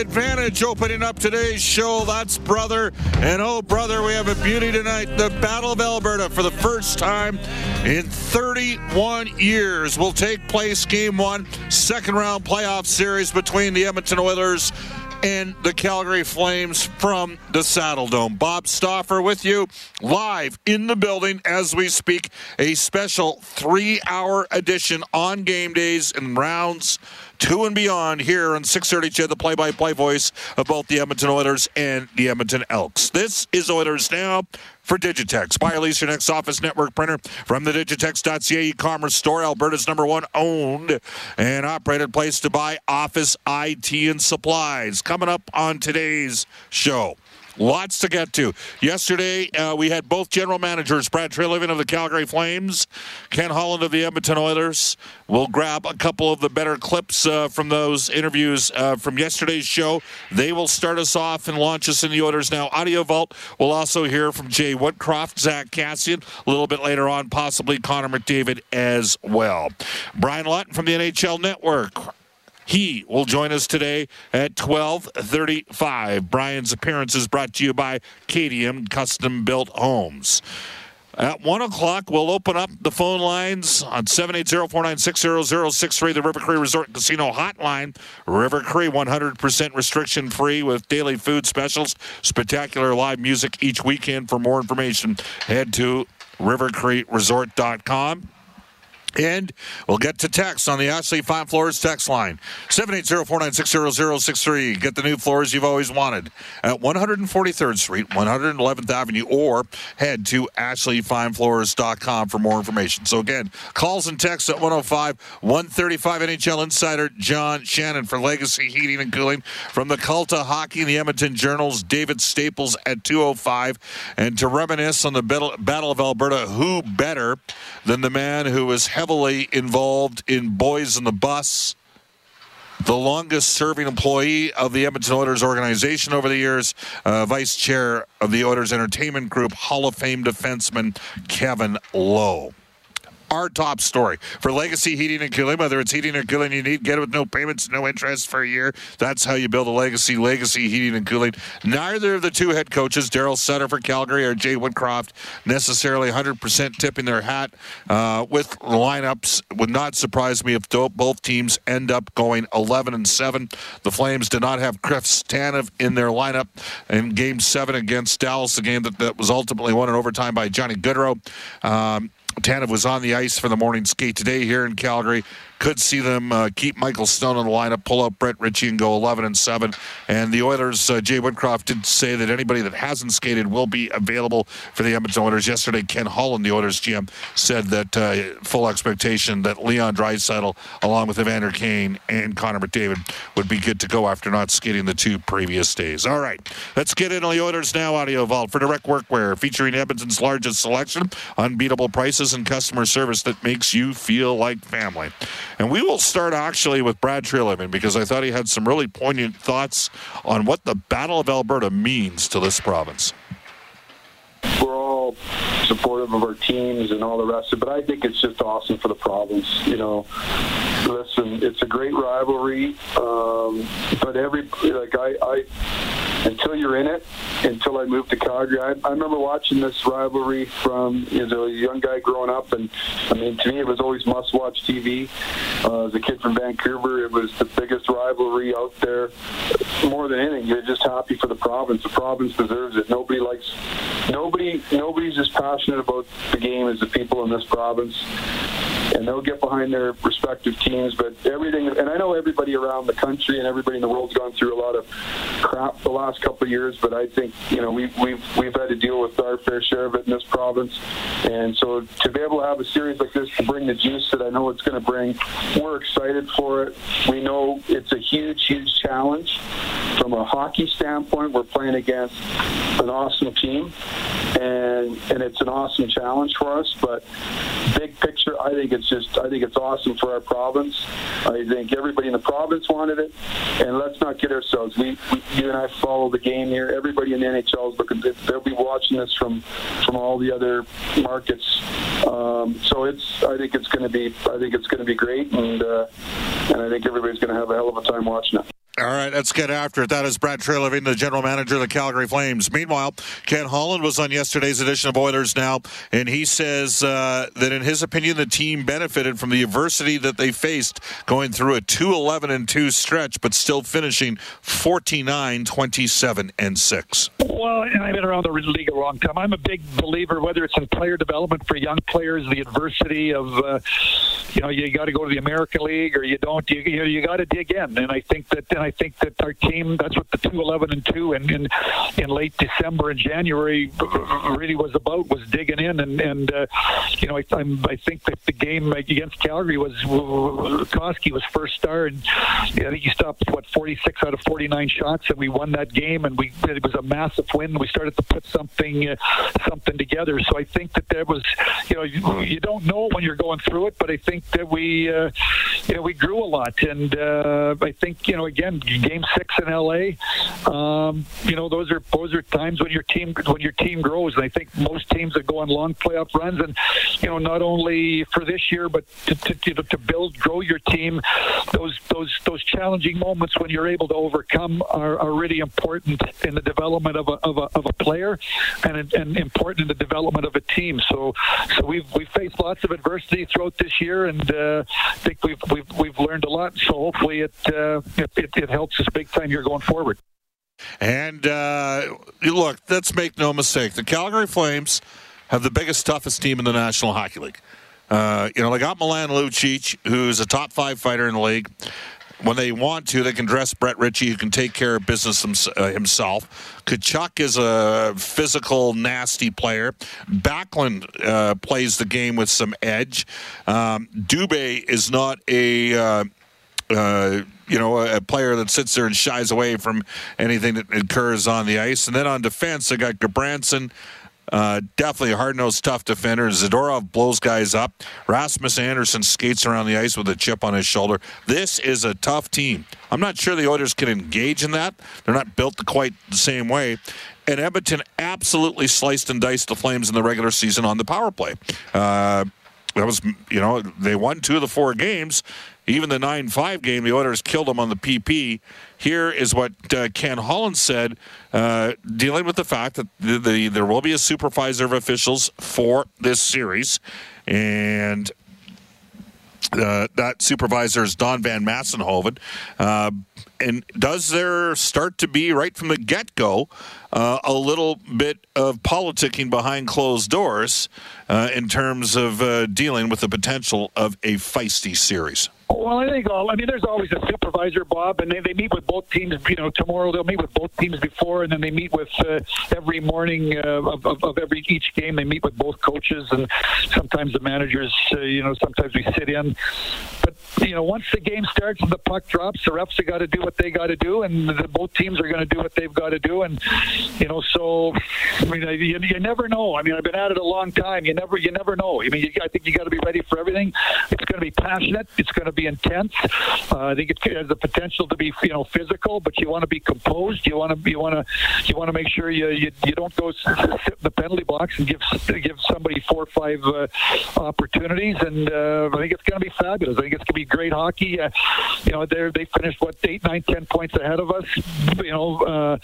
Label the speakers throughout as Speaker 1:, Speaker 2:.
Speaker 1: Advantage opening up today's show. That's brother. And oh, brother, we have a beauty tonight. The Battle of Alberta for the first time in 31 years will take place game one, second round playoff series between the Edmonton Oilers and the Calgary Flames from the Saddle Dome. Bob Stauffer with you live in the building as we speak. A special three hour edition on game days and rounds two and beyond here on 630 CHED, the play-by-play voice of both the Edmonton Oilers and the Edmonton Elks. This is Oilers Now for Digitex. Buy or lease your next office network printer from the Digitex.ca e-commerce store, Alberta's number one owned and operated place to buy office IT and supplies. Coming up on today's show. Lots to get to. Yesterday, uh, we had both general managers, Brad Treliving of the Calgary Flames, Ken Holland of the Edmonton Oilers. We'll grab a couple of the better clips uh, from those interviews uh, from yesterday's show. They will start us off and launch us in the Oilers Now Audio Vault. We'll also hear from Jay Woodcroft, Zack Kassian, a little bit later on, possibly Connor McDavid as well. Brian Lawton from the NHL Network he will join us today at 12:35. Brian's appearance is brought to you by KDM Custom Built Homes. At 1 o'clock, we'll open up the phone lines on 780-496-0063, the River Cree Resort Casino hotline. River Cree, 100% restriction-free with daily food specials, spectacular live music each weekend. For more information, head to rivercreeresort.com. And we'll get to text on the Ashley Fine Floors text line 780-496-0063. Get the new floors you've always wanted at 143rd Street, 111th Avenue, or head to ashleyfinefloors.com for more information. So again, calls and texts at 105 135 NHL insider John Shannon for Legacy Heating and Cooling from the Cult of Hockey and the Edmonton Journals, David Staples at 205. And to reminisce on the Battle of Alberta, who better than the man who was heavily involved in Boys in the Bus, the longest serving employee of the Edmonton Oilers organization over the years, uh, vice chair of the Oilers Entertainment Group, Hall of Fame defenseman Kevin Lowe our top story for legacy heating and cooling. Whether it's heating or cooling you need, get it with no payments, no interest for a year. That's how you build a legacy. Legacy heating and cooling. Neither of the two head coaches, Daryl Sutter for Calgary or Jay Woodcroft, necessarily 100% tipping their hat uh, with lineups. Would not surprise me if both teams end up going 11 and 7. The Flames did not have Chris Tanev in their lineup in Game Seven against Dallas, the game that, that was ultimately won in overtime by Johnny Gaudreau. Um, Tanev was on the ice for the morning skate today here in Calgary could see them uh, keep Michael Stone in the lineup, pull out Brett Ritchie, and go 11 and 7. And the Oilers, uh, Jay Woodcroft did say that anybody that hasn't skated will be available for the Edmonton Oilers. Yesterday, Ken Holland, the Oilers GM, said that uh, full expectation that Leon Draisaitl, along with Evander Kane and Connor McDavid, would be good to go after not skating the two previous days. All right, let's get into the Oilers Now Audio Vault for direct workwear, featuring Edmonton's largest selection, unbeatable prices, and customer service that makes you feel like family. And we will start actually with Brad Treliving because I thought he had some really poignant thoughts on what the Battle of Alberta means to this province.
Speaker 2: We're all supportive of our teams and all the rest of it, but I think it's just awesome for the province. You know, listen, it's a great rivalry, um, but every like I, I until you're in it, until I moved to Calgary, I, I remember watching this rivalry from you know, a young guy growing up, and I mean to me it was always must-watch TV. Uh, as a kid from Vancouver, it was the biggest rivalry out there. More than anything, you're just happy for the province. The province deserves it. Nobody likes nobody. Nobody's as passionate about the game as the people in this province and they'll get behind their respective teams. But everything, and I know everybody around the country and everybody in the world's gone through a lot of crap the last couple of years. But I think you know we've we've we've had to deal with our fair share of it in this province, and so to be able to have a series like this to bring the juice that I know it's going to bring, we're excited for it. We know it's a huge, huge challenge from a hockey standpoint. We're playing against an awesome team, and and it's an awesome challenge for us. But big picture, I think it's it's just I think it's awesome for our province. I think everybody in the province wanted it, and let's not kid ourselves. We, we you and I follow the game here. Everybody in the NHL is looking. They'll be watching this from from all the other markets. Um, so it's I think it's going to be I think it's going to be great, and uh, and I think everybody's going to have a hell of a time watching it.
Speaker 1: All right, let's get after it. That is Brad Treliving, the general manager of the Calgary Flames. Meanwhile, Ken Holland was on yesterday's edition of Oilers Now, and he says uh, that in his opinion, the team benefited from the adversity that they faced going through a 2 11 and 2 stretch, but still finishing 49 27 and 6.
Speaker 3: Well, and I've been around the league a long time. I'm a big believer, whether it's in player development for young players, the adversity of, uh, you know, you got to go to the American League or you don't, you, you, you got to dig in. And I think that, and I think that our team, that's what the 2 11 and 2 in, in, in late December and January really was about, was digging in. And, and uh, you know, I, I'm, I think that the game against Calgary was, Koski was first star. And I think he stopped, what, 46 out of 49 shots, and we won that game. And we it was a massive win. We started to put something uh, something together. So I think that there was, you know, you, you don't know when you're going through it, but I think that we, uh, you know, we grew a lot. And uh, I think, you know, again, Game Six in LA, um, you know, those are those are times when your team when your team grows. And I think most teams that go on long playoff runs, and you know, not only for this year, but to, to, to build, grow your team, those those those challenging moments when you're able to overcome are, are really important in the development of a, of a, of a player and, and important in the development of a team. So so we've we've faced lots of adversity throughout this year, and uh, I think we've we've we've learned a lot. So hopefully it uh, it, it, it helps us big time here going forward.
Speaker 1: And uh, look, let's make no mistake: the Calgary Flames have the biggest, toughest team in the National Hockey League. Uh, you know, they got Milan Lucic, who's a top five fighter in the league. When they want to, they can dress Brett Ritchie, who can take care of business himself. Tkachuk is a physical, nasty player. Backlund uh, plays the game with some edge. Um, Dubé is not a. Uh, uh, you know, a player that sits there and shies away from anything that occurs on the ice. And then on defense, they got Gudbranson, uh, definitely a hard nosed, tough defender. Zadorov blows guys up. Rasmus Andersson skates around the ice with a chip on his shoulder. This is a tough team. I'm not sure the Oilers can engage in that. They're not built quite the same way. And Edmonton absolutely sliced and diced the Flames in the regular season on the power play. Uh, that was, you know, they won two of the four games. Even the 9 5 game, the Oilers killed them on the PP. Here is what uh, Ken Holland said, uh, dealing with the fact that the, the, there will be a supervisor of officials for this series. And uh, that supervisor is Don Van Massenhoven. And does there start to be, right from the get go, uh, a little bit of politicking behind closed doors uh, in terms of uh, dealing with the potential of a feisty series?
Speaker 3: Well, I think all. I mean, there's always a supervisor, Bob, and they, they meet with both teams. You know, tomorrow they'll meet with both teams before, and then they meet with uh, every morning uh, of, of, of every each game. They meet with both coaches, and sometimes the managers. Uh, you know, sometimes we sit in, but you know, once the game starts and the puck drops, the refs have got to do what they got to do, and the, both teams are going to do what they've got to do, and you know, so I mean, you, you never know. I mean, I've been at it a long time. You never, you never know. I mean, you, I think you got to be ready for everything. It's going to be passionate. It's going to be intense. Uh, I think it has the potential to be, you know, physical, but you want to be composed. You want to, you want to, you want to make sure you, you you don't go sit in the penalty box and give give somebody four or five uh, opportunities. And uh, I think it's going to be fabulous. I think it's going to be great hockey. Uh, you know, they they finished what eight, nine, ten points ahead of us. You know, uh,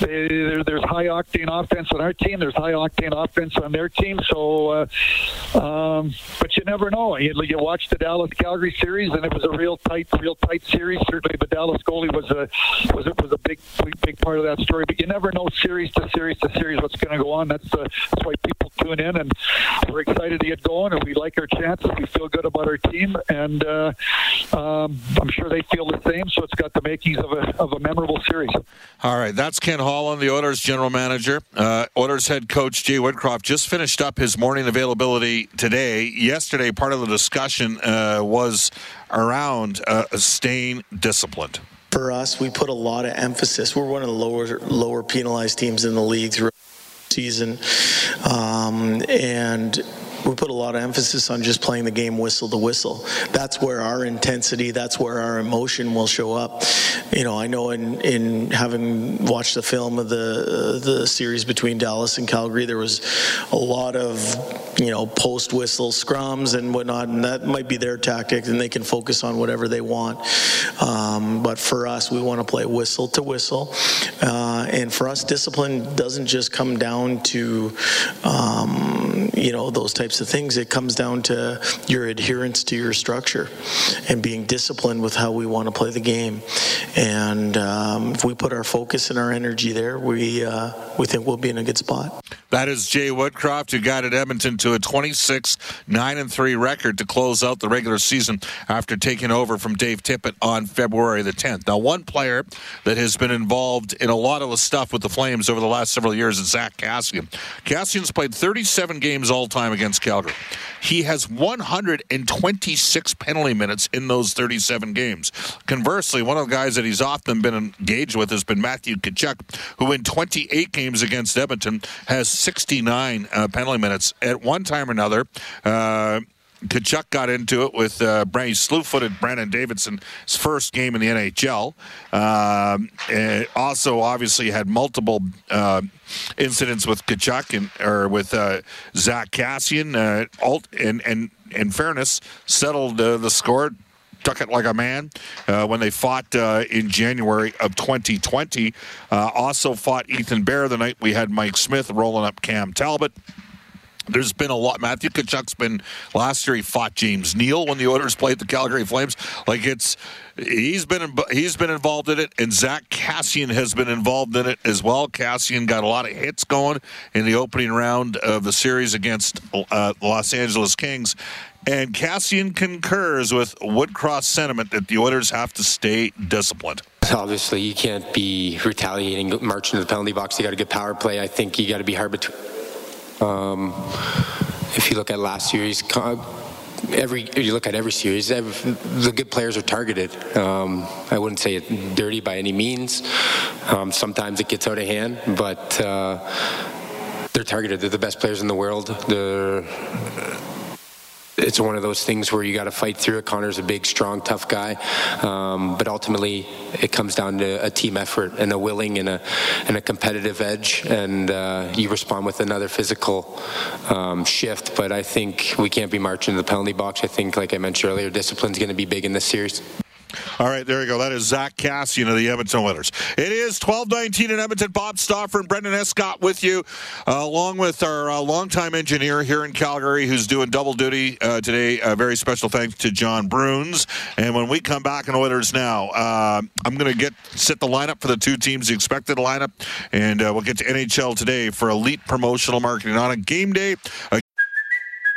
Speaker 3: there's high octane offense on our team. There's high octane offense on their team. So, uh, um, but you never know. You, you watch the Dallas Calgary series, and it was a real tight, real tight series. Certainly, the Dallas goalie was a was a, was a big, big part of that story. But you never know, series to series to series, what's going to go on. That's uh, that's why people tune in, and we're excited to get going, and we like our chances. We feel good about our team, and uh, um, I'm sure they feel the same. So it's got the makings of a of a memorable series.
Speaker 1: All right, that's Ken Holland, the Oilers general manager. Uh, Oilers head coach Jay Woodcroft just finished up his morning availability today. Yesterday, part of the discussion uh, was around uh, staying disciplined.
Speaker 4: For us, we put a lot of emphasis. We're one of the lower lower penalized teams in the league throughout the season, um, and we put a lot of emphasis on just playing the game whistle to whistle. That's where our intensity, that's where our emotion will show up. You know, I know in, in having watched the film of the the series between Dallas and Calgary, there was a lot of you know post whistle scrums and whatnot, and that might be their tactic, and they can focus on whatever they want. Um, but for us, we want to play whistle to whistle, uh, and for us, discipline doesn't just come down to um, you know those types of things. It comes down to your adherence to your structure and being disciplined with how we want to play the game. And um, if we put our focus and our energy there, we uh, we think we'll be in a good spot.
Speaker 1: That is Jay Woodcroft, who guided Edmonton to a 26 9 and 3 record to close out the regular season after taking over from Dave Tippett on February the 10th. Now, one player that has been involved in a lot of the stuff with the Flames over the last several years is Zack Kassian. Kassian's played 37 games all time against Calgary. He has 126 penalty minutes in those 37 games. Conversely, one of the guys that he's often been engaged with has been Matthew Tkachuk, who in 28 games against Edmonton has 69 uh, penalty minutes. At one time or another, uh, Tkachuk got into it with uh, Brady slew-footed Brandon Davidson, his first game in the NHL. Um, also, obviously, had multiple uh, incidents with Tkachuk and or with uh, Zack Kassian. Uh, alt, and and in fairness, settled uh, the score. Took it like a man uh, when they fought uh, in January of 2020. also fought Ethan Bear the night we had Mike Smith rolling up Cam Talbot. There's been a lot. Matthew Tkachuk's been last year. He fought James Neal when the Oilers played the Calgary Flames. Like it's he's been he's been involved in it, and Zack Kassian has been involved in it as well. Kassian got a lot of hits going in the opening round of the series against uh, Los Angeles Kings. And Kassian concurs with Woodcroft's sentiment that the Oilers have to stay disciplined.
Speaker 5: Obviously, you can't be retaliating, marching to the penalty box. You got a good power play. I think you got to be hard between um, if you look at last series, every you look at every series, every, the good players are targeted. Um, I wouldn't say it dirty by any means. Um, sometimes it gets out of hand, but uh, they're targeted. They're the best players in the world. They're it's one of those things where you got to fight through it. Connor's a big, strong, tough guy, um, but ultimately it comes down to a team effort and a willing and a and a competitive edge, and uh, you respond with another physical um, shift. But I think we can't be marching to the penalty box. I think, like I mentioned earlier, discipline's going to be big in this series.
Speaker 1: All right, there you go. That is Zack Kassian of the Edmonton Oilers. It is 1219 in Edmonton. Bob Stauffer and Brendan Escott with you, uh, along with our uh, longtime engineer here in Calgary who's doing double duty uh, today. A very special thanks to John Bruns. And when we come back in Oilers Now, uh, I'm going to get set the lineup for the two teams, the expected lineup, and uh, we'll get to NHL today for elite promotional marketing on a game day.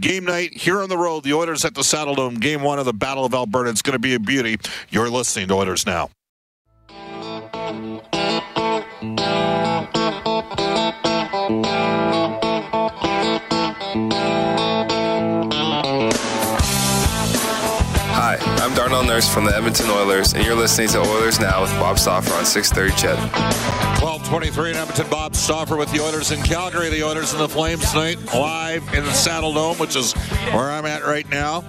Speaker 1: Game night here on the road. The Oilers at the Saddledome. Game one of the Battle of Alberta. It's going to be a beauty. You're listening to Oilers now.
Speaker 6: Hi, I'm Darnell Nurse from the Edmonton Oilers, and you're listening to Oilers Now with Bob Stauffer on 630 CHED.
Speaker 1: 1223 in Edmonton. Bob Stauffer with the Oilers in Calgary. The Oilers and the Flames tonight, live in the Saddledome, which is where I'm at right now.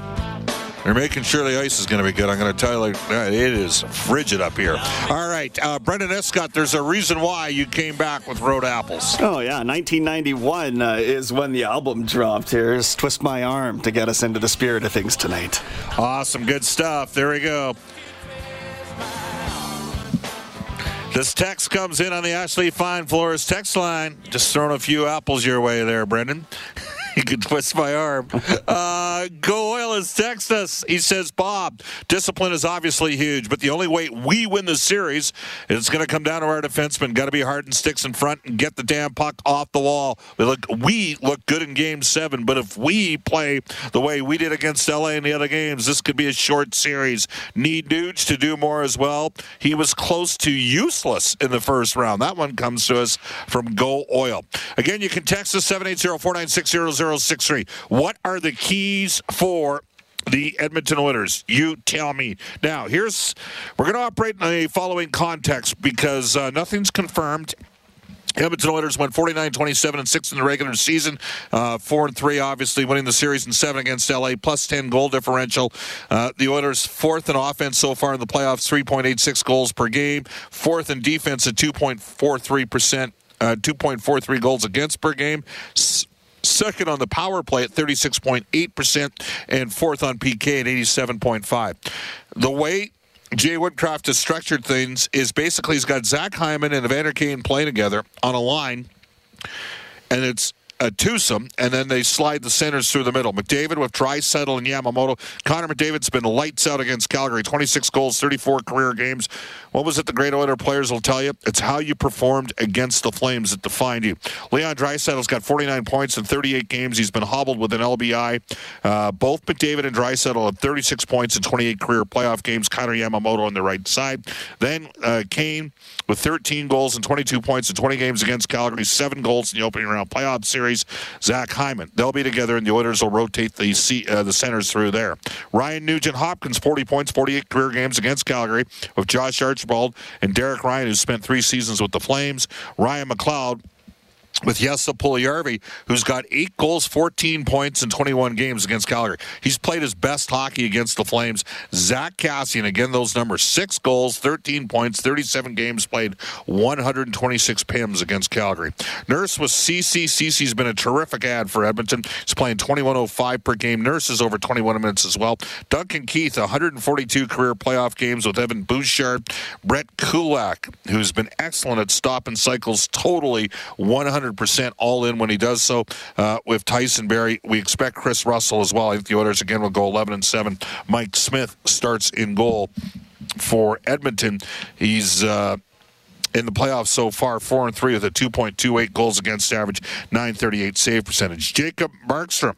Speaker 1: They're making sure the ice is going to be good. I'm going to tell you, like, it is frigid up here. All right, uh, Brendan Escott, there's a reason why you came back with Road Apples.
Speaker 7: Oh, yeah. 1991 uh, is when the album dropped. Here's Twist My Arm to get us into the spirit of things tonight.
Speaker 1: Awesome. Good stuff. There we go. This text comes in on the Ashley Fine Floors text line. Just throwing a few apples your way there, Brendan. can twist my arm. Uh, Go Oilers text us. He says, Bob, discipline is obviously huge, but the only way we win the series is going to come down to our defensemen. Got to be hard and sticks in front and get the damn puck off the wall. We look, we look good in Game Seven, but if we play the way we did against LA in the other games, this could be a short series. Need Nuge to do more as well. He was close to useless in the first round. That one comes to us from Go Oil. Again, you can text us 780-496-0063. What are the keys for the Edmonton Oilers. You tell me. Now, here's we're going to operate in the following context because uh, nothing's confirmed. Edmonton Oilers went 49 27 and 6 in the regular season. Uh, 4 and 3, obviously, winning the series in 7 against LA, plus 10 goal differential. Uh, the Oilers, fourth in offense so far in the playoffs, 3.86 goals per game. Fourth in defense at 2.43%, uh, 2.43 goals against per game. Second on the power play at 36.8%, and fourth on PK at 87.5. The way Jay Woodcroft has structured things is basically he's got Zach Hyman and Evander Kane playing together on a line, and it's a twosome, and then they slide the centers through the middle. McDavid with Draisaitl and Yamamoto. Connor McDavid's been lights out against Calgary. 26 goals, 34 career games. What was it the great Oiler players will tell you? It's how you performed against the Flames that defined you. Leon Draisaitl's got 49 points in 38 games. He's been hobbled with an LBI. Uh, both McDavid and Draisaitl have 36 points in 28 career playoff games. Connor Yamamoto on the right side. Then uh, Kane with 13 goals and 22 points in 20 games against Calgary. Seven goals in the opening round playoff series. Zach Hyman. They'll be together, and the Oilers will rotate the C, uh, the centers through there. Ryan Nugent Hopkins, 40 points, 48 career games against Calgary, with Josh Archibald and Derek Ryan, who spent three seasons with the Flames. Ryan McLeod with Jesse Puljujärvi, who's got eight goals, 14 points in 21 games against Calgary. He's played his best hockey against the Flames. Zach Kassian, again, those numbers six goals, 13 points, 37 games played, 126 PIMs against Calgary. Nurse was Ceci. Ceci's been a terrific ad for Edmonton. He's playing 21.05 per game. Nurse is over 21 minutes as well. Duncan Keith, 142 career playoff games with Evan Bouchard. Brett Kulak, who's been excellent at stopping cycles, totally 100% all in when he does so. Uh, with Tyson Barrie, we expect Kris Russell as well. I think the Oilers again will go 11 and 7. Mike Smith starts in goal for Edmonton. He's uh, in the playoffs so far, four and three with a 2.28 goals against average, 938 save percentage. Jacob Markstrom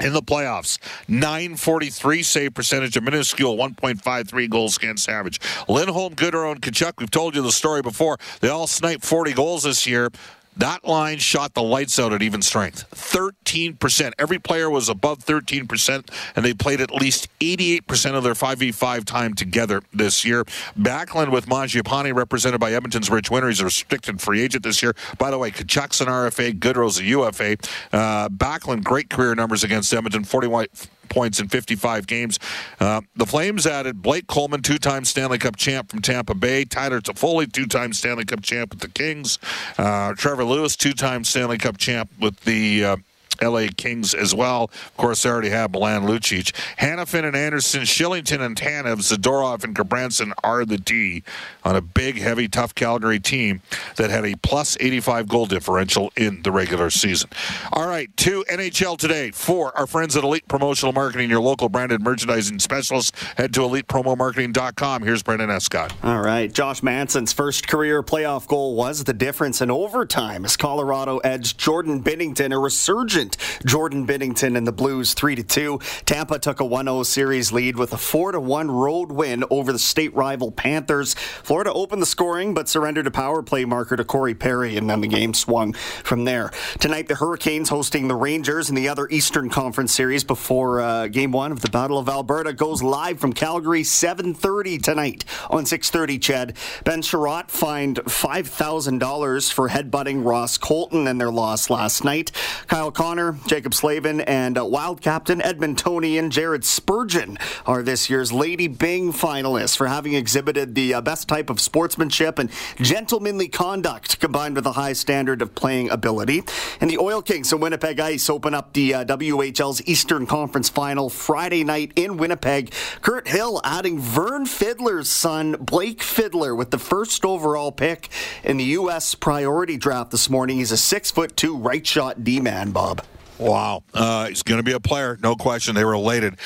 Speaker 1: in the playoffs. 943 save percentage, a minuscule 1.53 goals against average. Lindholm, Gaudreau, and Tkachuk, we've told you the story before. They all sniped 40 goals this year. That line shot the lights out at even strength. 13%. Every player was above 13%, and they played at least 88% of their 5v5 time together this year. Backlund with Mangiapane, represented by Edmonton's Rich Winter. He's a restricted free agent this year. By the way, Tkachuk's an RFA, Gaudreau's a UFA. Uh, Backlund, great career numbers against Edmonton, 41 points in 55 games. Uh, the Flames added Blake Coleman, two-time Stanley Cup champ from Tampa Bay. Tyler Toffoli, two-time Stanley Cup champ with the Kings. Uh, Trevor Lewis, two-time Stanley Cup champ with the uh, LA Kings as well. Of course, they already have Milan Lucic. Hanifin and Andersson, Kylington and Tanev, Zadorov and Gudbranson are the D on a big, heavy, tough Calgary team that had a plus 85 goal differential in the regular season. All right, to NHL today for our friends at Elite Promotional Marketing, your local branded merchandising specialist. Head to elitepromomarketing.com. Here's Brendan Escott.
Speaker 7: All right, Josh Manson's first career playoff goal was the difference in overtime as Colorado edged Jordan Bennington, a resurgent Jordan Bennington, and the Blues 3 to 2. Tampa took a 1-0 series lead with a 4 to 1 road win over the state rival Panthers. Florida opened the scoring but surrendered a power play to Corey Perry and then the game swung from there. Tonight the Hurricanes hosting the Rangers in the other Eastern Conference series before uh, game 1 of the Battle of Alberta goes live from Calgary 7:30 tonight on 6:30 CHED. Ben Chiarot fined $5,000 for headbutting Ross Colton in their loss last night. Kyle Connor, Jaccob Slavin, and uh, Wild Captain Edmontonian Jared Spurgeon are this year's Lady Byng finalists for having exhibited the uh, best type of sportsmanship and gentlemanly conduct combined with a high standard of playing ability. And the Oil Kings and Winnipeg Ice open up the uh, WHL's Eastern Conference final Friday night in Winnipeg. Kirt Hill adding Vern Fiddler's son, Blake Fiddler, with the first overall pick in the U.S. priority draft this morning. He's a six foot two right shot D man, Bob.
Speaker 1: Wow. Uh, he's going to be a player, no question. They were elated.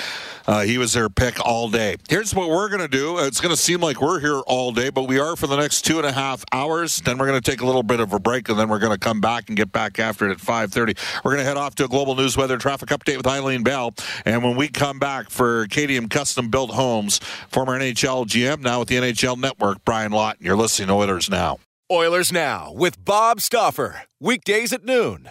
Speaker 1: Uh, he was their pick all day. Here's what we're going to do. It's going to seem like we're here all day, but we are for the next two and a half hours. Then we're going to take a little bit of a break, and then we're going to come back and get back after it at 5.30. We're going to head off to a global news weather traffic update with Eileen Bell. And when we come back for KDM Custom Built Homes, former NHL GM, now with the NHL Network, Brian Lawton. You're listening to Oilers Now.
Speaker 8: Oilers Now with Bob Stauffer. Weekdays at noon